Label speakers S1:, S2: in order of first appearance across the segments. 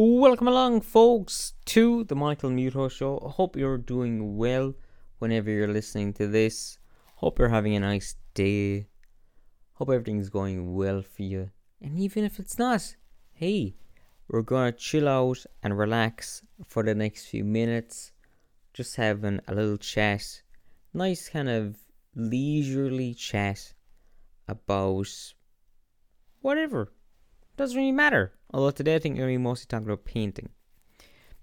S1: Welcome along, folks, to the Michael Muto Show. I hope you're doing well whenever you're listening to this. Hope you're having a nice day. Hope everything's going well for you. And even if it's not, hey, we're gonna chill out and relax for the next few minutes. Just having a little chat. Nice kind of leisurely chat about whatever. Doesn't really matter Although today I think we're going to be mostly talking about painting.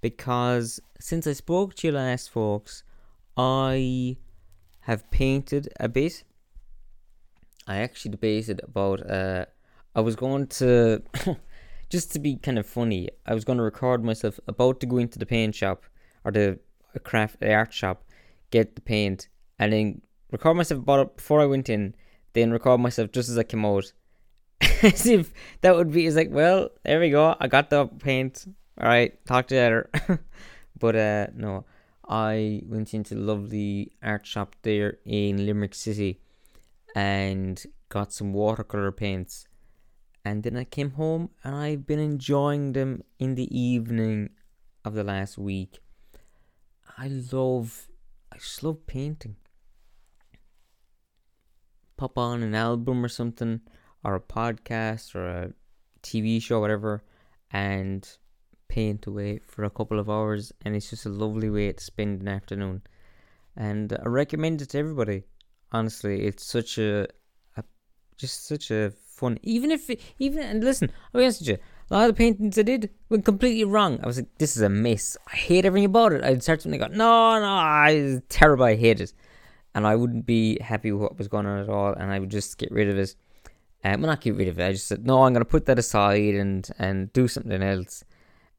S1: Because since I spoke to you last, folks, I have painted a bit. I actually debated about. Uh, I was going to, just to be kind of funny, I was going to record myself about to go into the paint shop or the craft the art shop, get the paint, and then record myself about it before I went in. Then record myself just as I came out, as if that would be. It's like, well, there we go. I got the paint. All right, talk to you later. but uh, no, I went into the lovely art shop there in Limerick City, and got some watercolor paints. And then I came home, and I've been enjoying them in the evening of the last week. I love, I just love painting. Pop on an album or something or a podcast or a TV show, whatever, and paint away for a couple of hours. And it's just a lovely way to spend an afternoon. And I recommend it to everybody. Honestly, it's such a, a just such a fun. Even if, it, even and listen, I'll be honest with you. A lot of the paintings I did went completely wrong. I was like, this is a mess. I hate everything about it. I'd start something go, no, no, it's terrible. I hate it. And I wouldn't be happy with what was going on at all. And I would just get rid of it um, well, not get rid of it. I just said, no, I'm going to put that aside and, and do something else.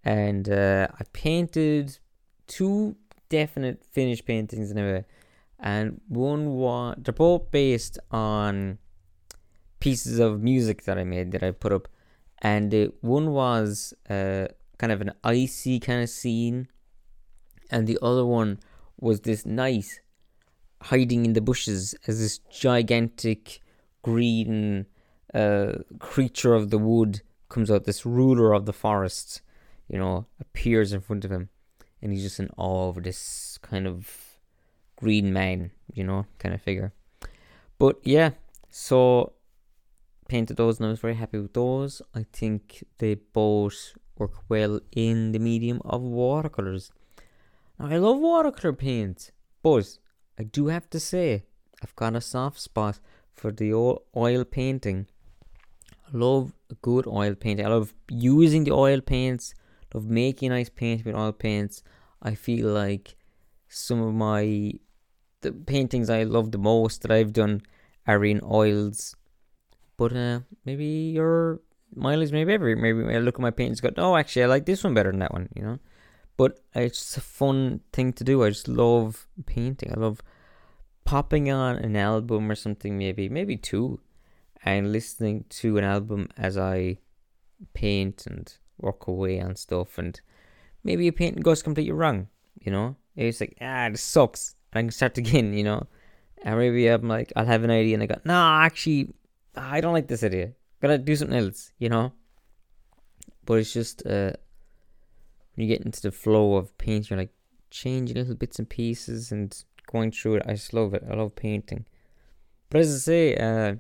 S1: And uh, I painted two definite finished paintings in a way. And one was, they're both based on pieces of music that I made that I put up. And uh, one was uh, kind of an icy kind of scene. And the other one was this nice hiding in the bushes as this gigantic green uh, creature of the wood comes out, this ruler of the forest, you know, appears in front of him, and he's just in awe of this kind of green man, you know, kind of figure. But yeah, so painted those, and I was very happy with those. I think they both work well in the medium of watercolors. Now, I love watercolor paint, but I do have to say I've got a soft spot for the old oil painting Love good oil painting. I love using the oil paints. Love making nice paint with oil paints. I feel like some of my the paintings I love the most that I've done are in oils. But uh, maybe your mileage maybe every maybe I look at my paintings go, oh, actually I like this one better than that one, you know. But it's just a fun thing to do. I just love painting. I love popping on an album or something, maybe maybe two, and listening to an album as I paint and work away and stuff and maybe a painting goes completely wrong, you know? It's like, ah, this sucks. And I can start again, you know? And maybe I'm like, I'll have an idea and I go, no, actually, I don't like this idea. Gotta do something else, you know? But it's just, uh, when you get into the flow of painting, you're like changing little bits and pieces and going through it. I just love it. I love painting. But as I say, uh,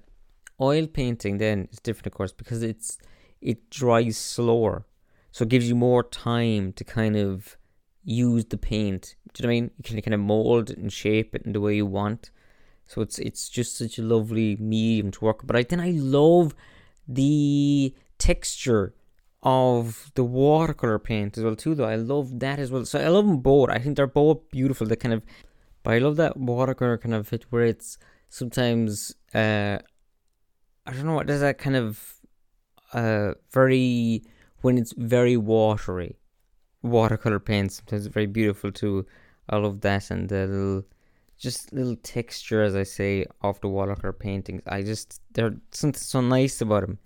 S1: Oil painting then is different, of course, because it's it dries slower, so it gives you more time to kind of use the paint. Do you know what I mean? You can kind of mold it and shape it in the way you want. So it's it's just such a lovely medium to work. But I then I love the texture of the watercolor paint as well too. Though I love that as well. So I love them both. I think they're both beautiful. They kind of, but I love that watercolor kind of fit where it's sometimes uh I don't know what does that kind of uh very when it's very watery watercolor paint sometimes very beautiful too. I love that and the little just little texture as I say of the watercolor paintings. I just there's something so nice about them.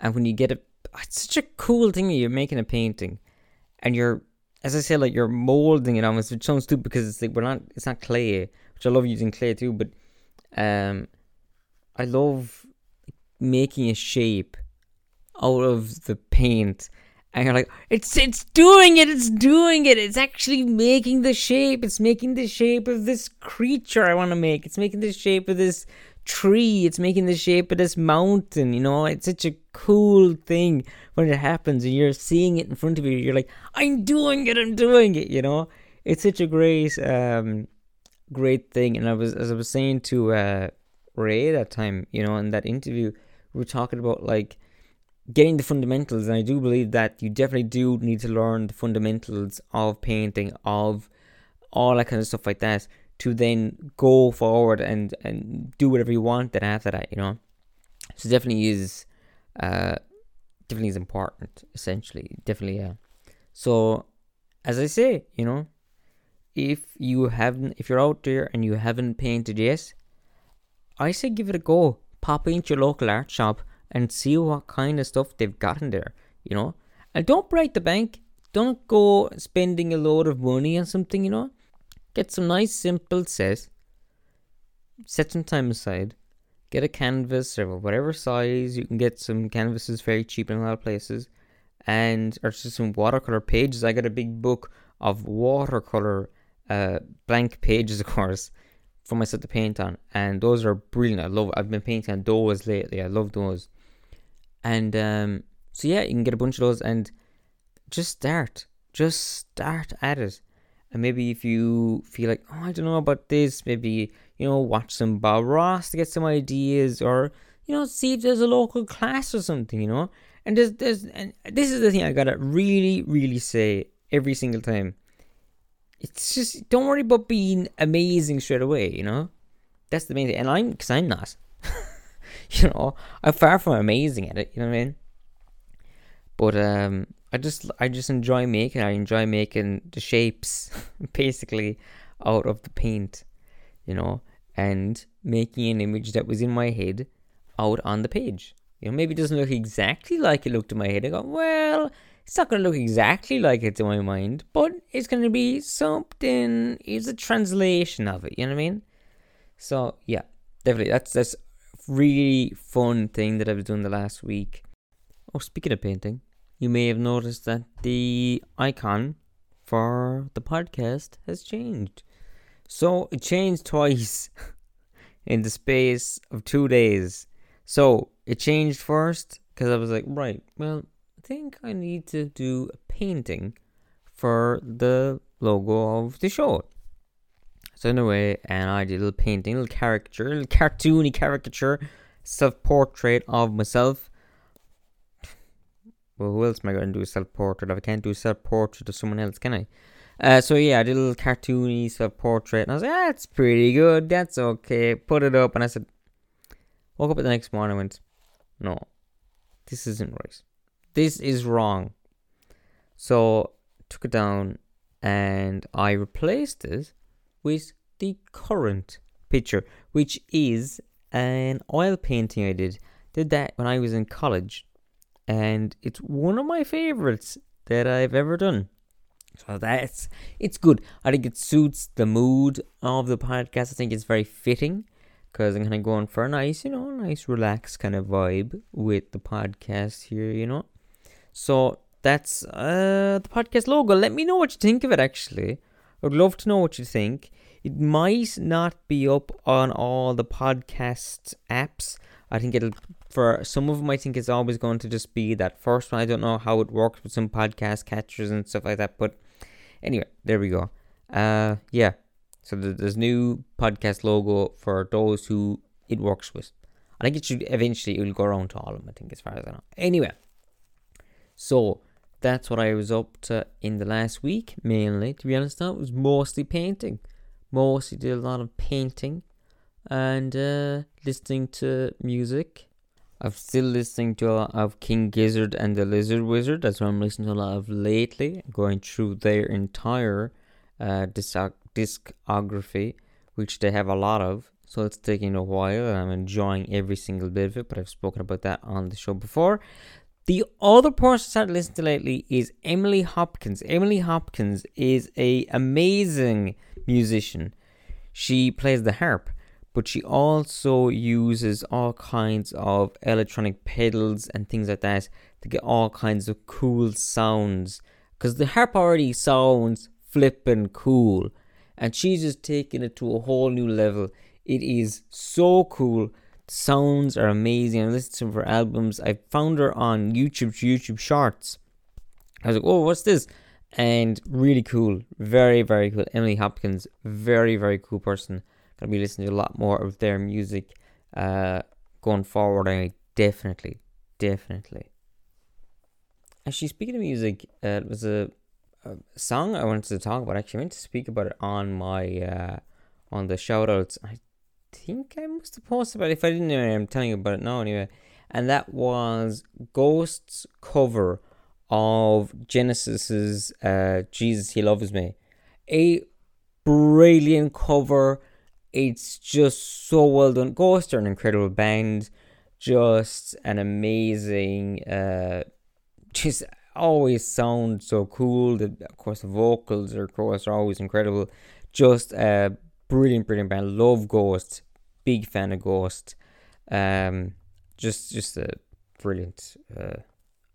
S1: And when you get it it's such a cool thing you're making a painting and you're as I say, like you're molding it almost which sounds stupid because it's like we're not it's not clay, which I love using clay too, but um I love making a shape out of the paint. And you're like, it's it's doing it, it's doing it, it's actually making the shape, it's making the shape of this creature I want to make, it's making the shape of this tree, it's making the shape of this mountain, you know, it's such a cool thing when it happens and you're seeing it in front of you, you're like, I'm doing it, I'm doing it, you know, it's such a great, um, great thing. And I was, as I was saying to uh, Ray that time, you know, in that interview, we were talking about like getting the fundamentals, and I do believe that you definitely do need to learn the fundamentals of painting, of all that kind of stuff like that, to then go forward and and do whatever you want. Then after that, you know, so definitely is, uh, definitely is important. Essentially, definitely, yeah. So, as I say, you know, if you haven't, if you're out there and you haven't painted yet, I say give it a go. Pop into your local art shop and see what kind of stuff they've got in there, you know. And don't break the bank. Don't go spending a load of money on something, you know. Get some nice simple sets. Set some time aside. Get a canvas or whatever size. You can get some canvases very cheap in a lot of places. And or just some watercolor pages. I got a big book of watercolor uh, blank pages, of course, for myself to paint on, and those are brilliant. I love. I've been painting on those lately. I love those. And um, so yeah, you can get a bunch of those and just start. Just start at it. And maybe if you feel like, oh, I don't know about this, maybe, you know, watch some Bob Ross to get some ideas or, you know, see if there's a local class or something, you know. And there's, there's, and this is the thing I gotta really, really say every single time. It's just, don't worry about being amazing straight away, you know. That's the main thing. And I'm, because I'm not. you know, I'm far from amazing at it. You know what I mean? But um, I just I just enjoy making. I enjoy making the shapes, basically, out of the paint. You know, and making an image that was in my head out on the page. You know, maybe it doesn't look exactly like it looked in my head. I go, well, it's not going to look exactly like it's in my mind, but it's going to be something. It's a translation of it. You know what I mean? So yeah, definitely. That's that's really fun thing that I was doing the last week. Oh, speaking of painting, you may have noticed that the icon for the podcast has changed. So it changed twice in the space of two days. So it changed first because I was like, right, well, think I need to do a painting for the logo of the show. So anyway, and I did a little painting, a little caricature, a little cartoony caricature, self-portrait of myself. Well, who else am I going to do a self-portrait of? I can't do a self-portrait of someone else, can I? Uh, so yeah, I did a little cartoony self-portrait, and I was like, that's pretty good, that's okay. Put it up, and I said, woke up the next morning and went, no, this isn't right. This is wrong. So took it down, and I replaced it with the current picture, which is an oil painting I did. Did that when I was in college, and it's one of my favorites that I've ever done. So that's it's good. I think it suits the mood of the podcast. I think it's very fitting because I'm kind of going for a nice, you know, nice relaxed kind of vibe with the podcast here, you know. So that's uh the podcast logo. Let me know what you think of it actually. I would love to know what you think. It might not be up on all the podcast apps. I think it'll for some of them. I think it's always going to just be that first one. I don't know how it works with some podcast catchers and stuff like that. But anyway, there we go. Uh, yeah. So there's new podcast logo for those who it works with. I think it should eventually it will go around to all of them. I think as far as I know. Anyway, so that's what I was up to in the last week, mainly. To be honest, that was mostly painting. Mostly did a lot of painting and uh, listening to music. I'm still listening to a lot of King Gizzard and the Lizard Wizard. That's what I'm listening to a lot of lately. Going through their entire uh, discography, which they have a lot of. So it's taking a while, and I'm enjoying every single bit of it. But I've spoken about that on the show before. The other person I've listened to lately is Emily Hopkins. Emily Hopkins is a amazing musician. She plays the harp, but she also uses all kinds of electronic pedals and things like that to get all kinds of cool sounds. Because the harp already sounds flippin' cool. And she's just taking it to a whole new level. It is so cool. Sounds are amazing. I listened to her albums. I found her on YouTube, YouTube Shorts. I was like, oh, what's this? And really cool. Very, very cool. Emily Hopkins, very, very cool person. Gonna be listening to a lot more of their music uh, going forward. I definitely, definitely. Actually, speaking of music, uh, it was a, a, song I wanted to talk about. Actually, I meant to speak about it on my uh, on the shoutouts. I think I must have posted about it. If I didn't, I'm telling you about it now anyway. And that was Ghost's cover of Genesis's uh, "Jesus He Loves Me." A brilliant cover. It's just so well done. Ghost are an incredible band. Just an amazing. Uh, just always sound so cool. The, of course, the vocals are, of course, are always incredible. Just a brilliant, brilliant band. Love Ghost. Big fan of Ghost. Um, just, just a brilliant. Uh,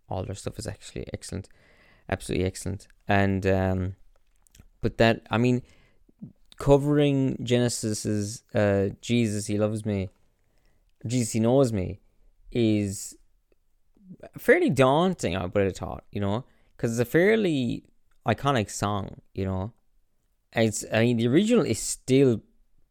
S1: all their stuff is actually excellent, absolutely excellent. And um, but that I mean, covering Genesis's uh, "Jesus He Loves Me," "Jesus He Knows Me," is fairly daunting. I would have thought, you know, because it's a fairly iconic song, you know. It's I mean the original is still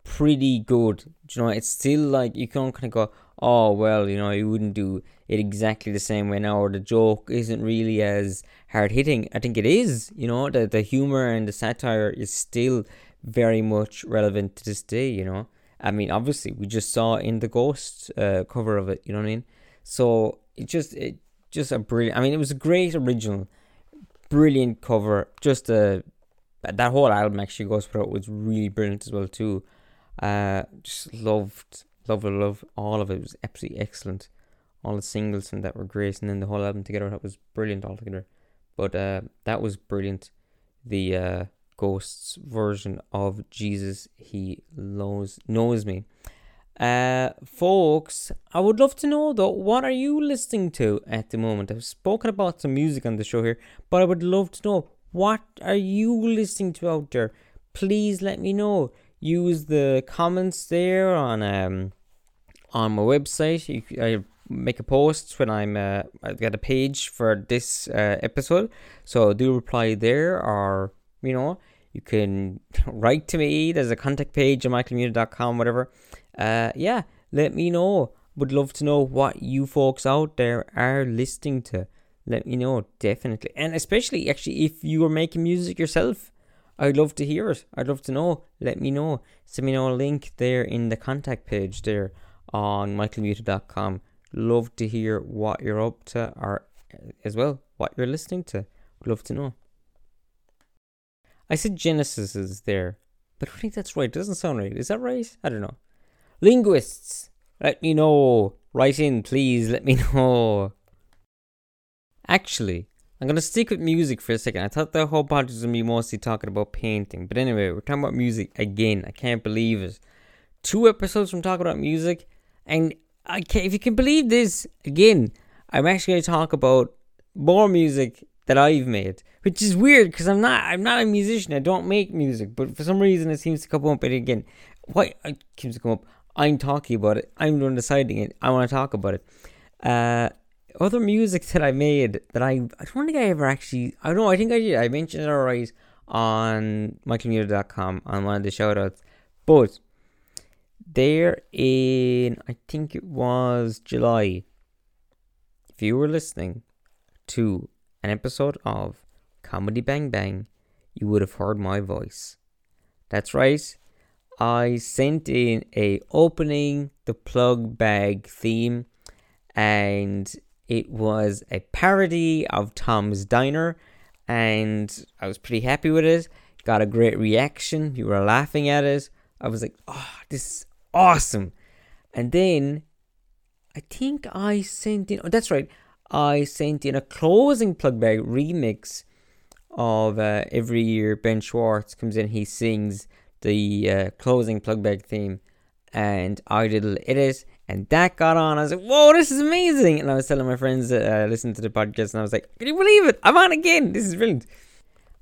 S1: pretty good. you know, it's still like you can't kind of go, oh well, you know, you wouldn't do it exactly the same way now, or the joke isn't really as hard hitting. I think it is, you know, the the humor and the satire is still very much relevant to this day, you know. I mean, obviously, we just saw in the Ghost uh, cover of it, you know what I mean? So it just, it just a brilliant. I mean, it was a great original, brilliant cover. Just a that whole album actually goes for it was really brilliant as well too. Uh, just loved Love, love. All of it was absolutely excellent. All the singles and that were great, and then the whole album together that was brilliant altogether. But uh, that was brilliant. The uh, Ghosts version of Jesus, He knows knows me. Uh, folks, I would love to know though, what are you listening to at the moment? I've spoken about some music on the show here, but I would love to know what are you listening to out there. Please let me know. Use the comments there on um on my website. You, I make a post when I'm uh, I've got a page for this uh, episode, so do reply there, or you know you can write to me. There's a contact page on michaelmuta.com, whatever. Uh, yeah, let me know. Would love to know what you folks out there are listening to. Let me know, definitely. And especially, actually, if you are making music yourself, I'd love to hear it. I'd love to know. Let me know. Send me a link there in the contact page there on michaelmuta.com. Love to hear what you're up to or as well what you're listening to. Love to know. I said Genesis is there, but I think that's right. It doesn't sound right. Is that right? I don't know. Linguists, let me know. Write in, please. Let me know. Actually, I'm gonna stick with music for a second. I thought the whole podcast was gonna be mostly talking about painting, but anyway, we're talking about music again. I can't believe it. Two episodes from talking about music, and I can't, if you can believe this, again, I'm actually to talk about more music that I've made, which is weird because I'm not I'm not a musician. I don't make music, but for some reason it seems to come up. But again, why it seems to come up? I'm talking about it. I'm deciding it. I want to talk about it. Uh, other music that I made that I I don't think I ever actually I don't know I think I did I mentioned it alright on michaelmuta.com on one of the shoutouts, but there in I think it was July. If you were listening to an episode of Comedy Bang Bang, you would have heard my voice. That's right. I sent in a opening the plug bag theme and it was a parody of Tom's Diner and I was pretty happy with it. Got a great reaction. You were laughing at it. I was like, "Oh, this is awesome. And then I think I sent in, oh, that's right, I sent in a closing plug bag remix of uh, every year Ben Schwartz comes in, he sings the uh, closing plug bag theme, and I did a edit, And that got on. I was like, whoa, this is amazing. And I was telling my friends that uh, listened to the podcast, and I was like, can you believe it? I'm on again. This is brilliant.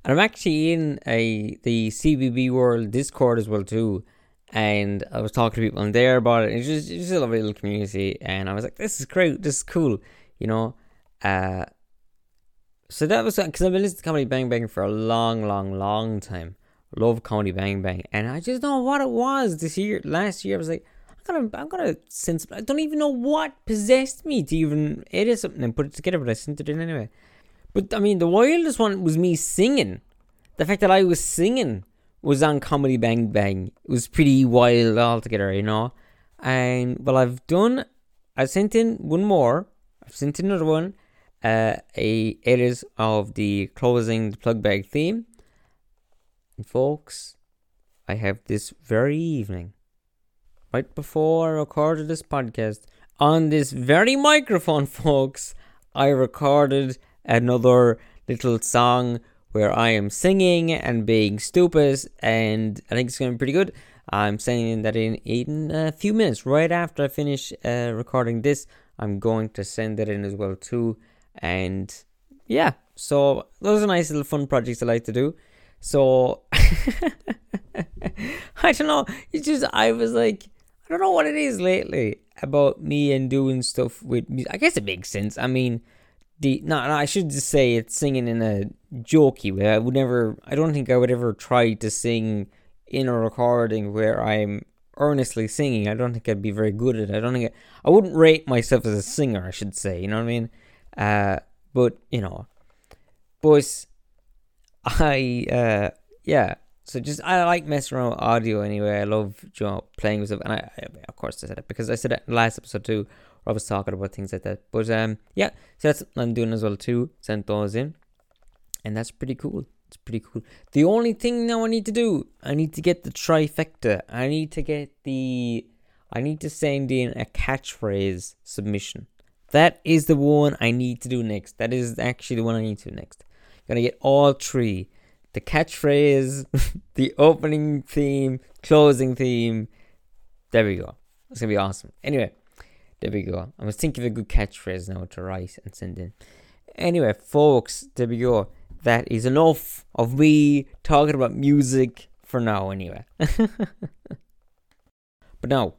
S1: And I'm actually in a the CBB World Discord as well too. And I was talking to people in there about it. It's just, it's just a lovely little community. And I was like, this is great. This is cool. You know? Uh, so that was because I've been listening to Comedy Bang Bang for a long, long, long time. Love Comedy Bang Bang. And I just don't know what it was this year. Last year, I was like, Gonna, I'm gonna sense. I don't even know what possessed me to even edit something and put it together, but I sent it in anyway. But I mean, the wildest one was me singing. The fact that I was singing was on Comedy Bang Bang. It was pretty wild altogether, you know. And well, I've done. I sent in one more. I've sent in another one. Uh, a edit of the closing the plug bag theme. And folks, I have this very evening right before I recorded this podcast, on this very microphone, folks, I recorded another little song where I am singing and being stupid, and I think it's going to be pretty good. I'm saying that in, in a few minutes, right after I finish uh, recording this, I'm going to send it in as well too. And yeah, so those are nice little fun projects I like to do. So I don't know. It's just I was like, I don't know what it is lately about me and doing stuff with music. I guess it makes sense. I mean, the no, no, I should just say it's singing in a jokey way. I would never. I don't think I would ever try to sing in a recording where I'm earnestly singing. I don't think I'd be very good at it. I don't think I, I wouldn't rate myself as a singer. I should say. You know what I mean? Uh, but you know, boys, I uh, yeah. So just I like messing around with audio anyway. I love you know playing with stuff, and I, I of course I said it because I said it in last episode too. Where I was talking about things like that. But um yeah, so that's what I'm doing as well too. Sent those in, and that's pretty cool. It's pretty cool. The only thing now I need to do, I need to get the trifecta. I need to get the, I need to send in a catchphrase submission. That is the one I need to do next. That is actually the one I need to do next. Gonna get all three the catchphrase, the opening theme, closing theme. There we go. It's gonna be awesome. Anyway, there we go. I was thinking of a good catchphrase now to write and send in. Anyway, folks, there we go. That is enough of me talking about music for now, anyway. but now,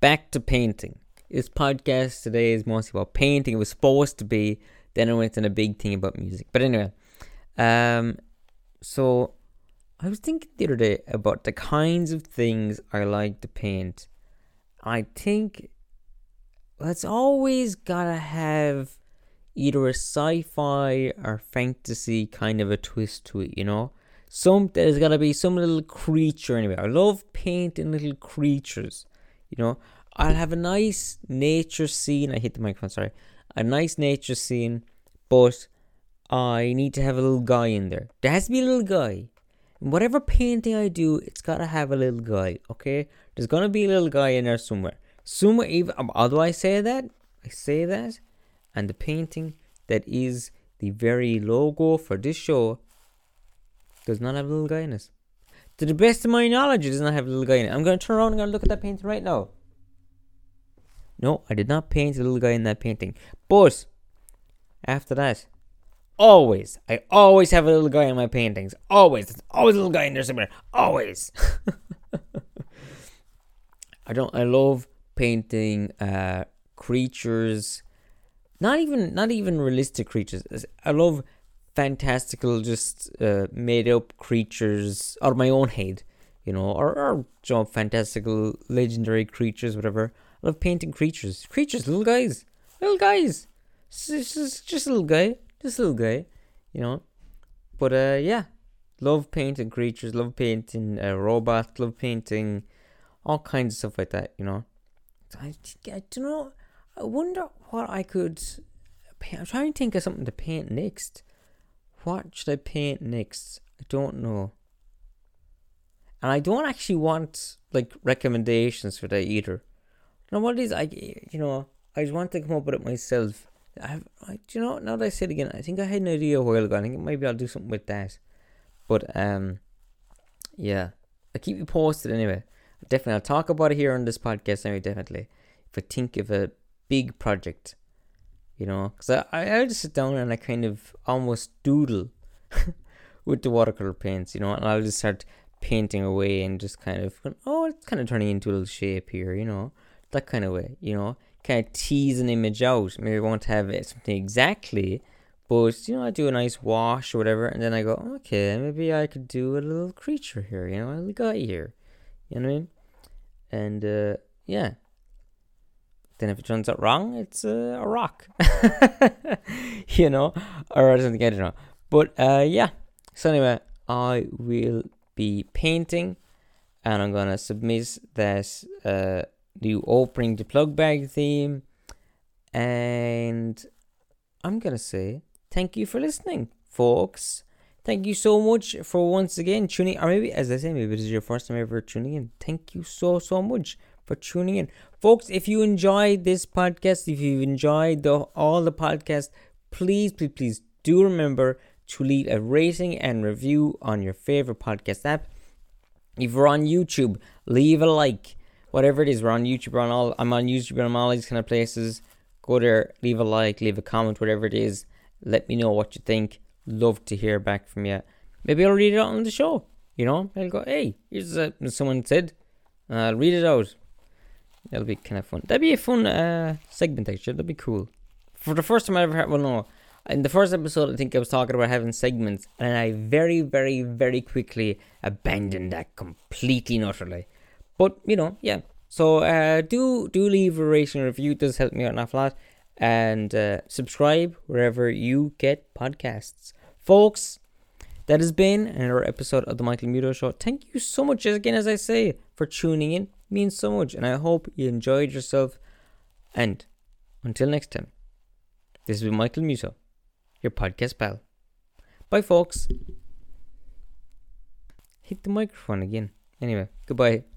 S1: back to painting. This podcast today is mostly about painting. It was supposed to be. Then I went on a big thing about music. But anyway, um, so I was thinking the other day about the kinds of things I like to paint. I think that's always gotta have either a sci-fi or fantasy kind of a twist to it, you know. Some there's gotta be some little creature anyway. I love painting little creatures, you know. I'll have a nice nature scene. I hit the microphone. Sorry, a nice nature scene, but I need to have a little guy in there. There has to be a little guy. Whatever painting I do, it's gotta have a little guy, okay? There's gonna be a little guy in there somewhere. Somewhere, even um, although I say that, I say that, and the painting that is the very logo for this show does not have a little guy in it. To the best of my knowledge, it does not have a little guy in it. I'm gonna turn around and gonna look at that painting right now. No, I did not paint a little guy in that painting. But after that, Always. I always have a little guy in my paintings. Always. There's always a little guy in there somewhere. Always. I don't I love painting uh creatures not even not even realistic creatures. I love fantastical just uh, made up creatures out of my own head, you know, or, or you know, fantastical legendary creatures, whatever. I love painting creatures. Creatures, little guys. Little guys. It's just, just a little guy this little guy, you know. But uh, yeah, love painting creatures, love painting uh, robots, love painting all kinds of stuff like that, you know. I, I don't know. I wonder what I could paint. I'm trying to think of something to paint next. What should I paint next? I don't know. And I don't actually want like recommendations for that either. You know what it is? I you know I just want to come up with it myself. I've, I, you know, now that I say it again, I think I had an idea a while ago. I think maybe I'll do something with that. But um, yeah, I keep you posted anyway. Definitely, I'll talk about it here on this podcast. Anyway, definitely. If I think of a big project, you know, because I, I just sit down and I kind of almost doodle with the watercolor paints, you know, and I'll just start painting away and just kind of oh, it's kind of turning into a little shape here, you know, that kind of way, you know, kind of tease an image out. Maybe I won't have it something exactly, but you know, I do a nice wash or whatever, and then I go, okay, maybe I could do a little creature here, you know, I got here, you know what I mean? And uh, yeah, then if it turns out wrong, it's uh, a rock, you know, or something I don't know. But uh, yeah, so anyway, I will be painting, and I'm gonna submit that new opening the plug bag theme, and I'm gonna say thank you for listening, folks. Thank you so much for once again tuning, or maybe, as I say, maybe this is your first time ever tuning in. Thank you so, so much for tuning in. Folks, if you enjoyed this podcast, if you've enjoyed the, all the podcasts, please, please, please do remember to leave a rating and review on your favorite podcast app. If you're on YouTube, leave a like. Whatever it is, we're on YouTube, we're on all I'm on YouTube, I'm on all these kind of places. Go there, leave a like, leave a comment, whatever it is. Let me know what you think. Love to hear back from you. Maybe I'll read it out on the show. You know, I'll go, hey, here's what someone said. I'll read it out. That'll be kind of fun. That'd be a fun uh, segment, actually. That'd be cool. For the first time I ever had, well, no, in the first episode, I think I was talking about having segments, and I very, very, very quickly abandoned that completely and utterly. But you know, yeah. So uh, do do leave a rating and review. It does help me out an awful lot, and uh, subscribe wherever you get podcasts, folks. That has been another episode of the Michael Muto Show. Thank you so much again, as I say, for tuning in. It means so much, and I hope you enjoyed yourself. And until next time, this has been Michael Muto your podcast pal. Bye, folks. Hit the microphone again. Anyway, goodbye.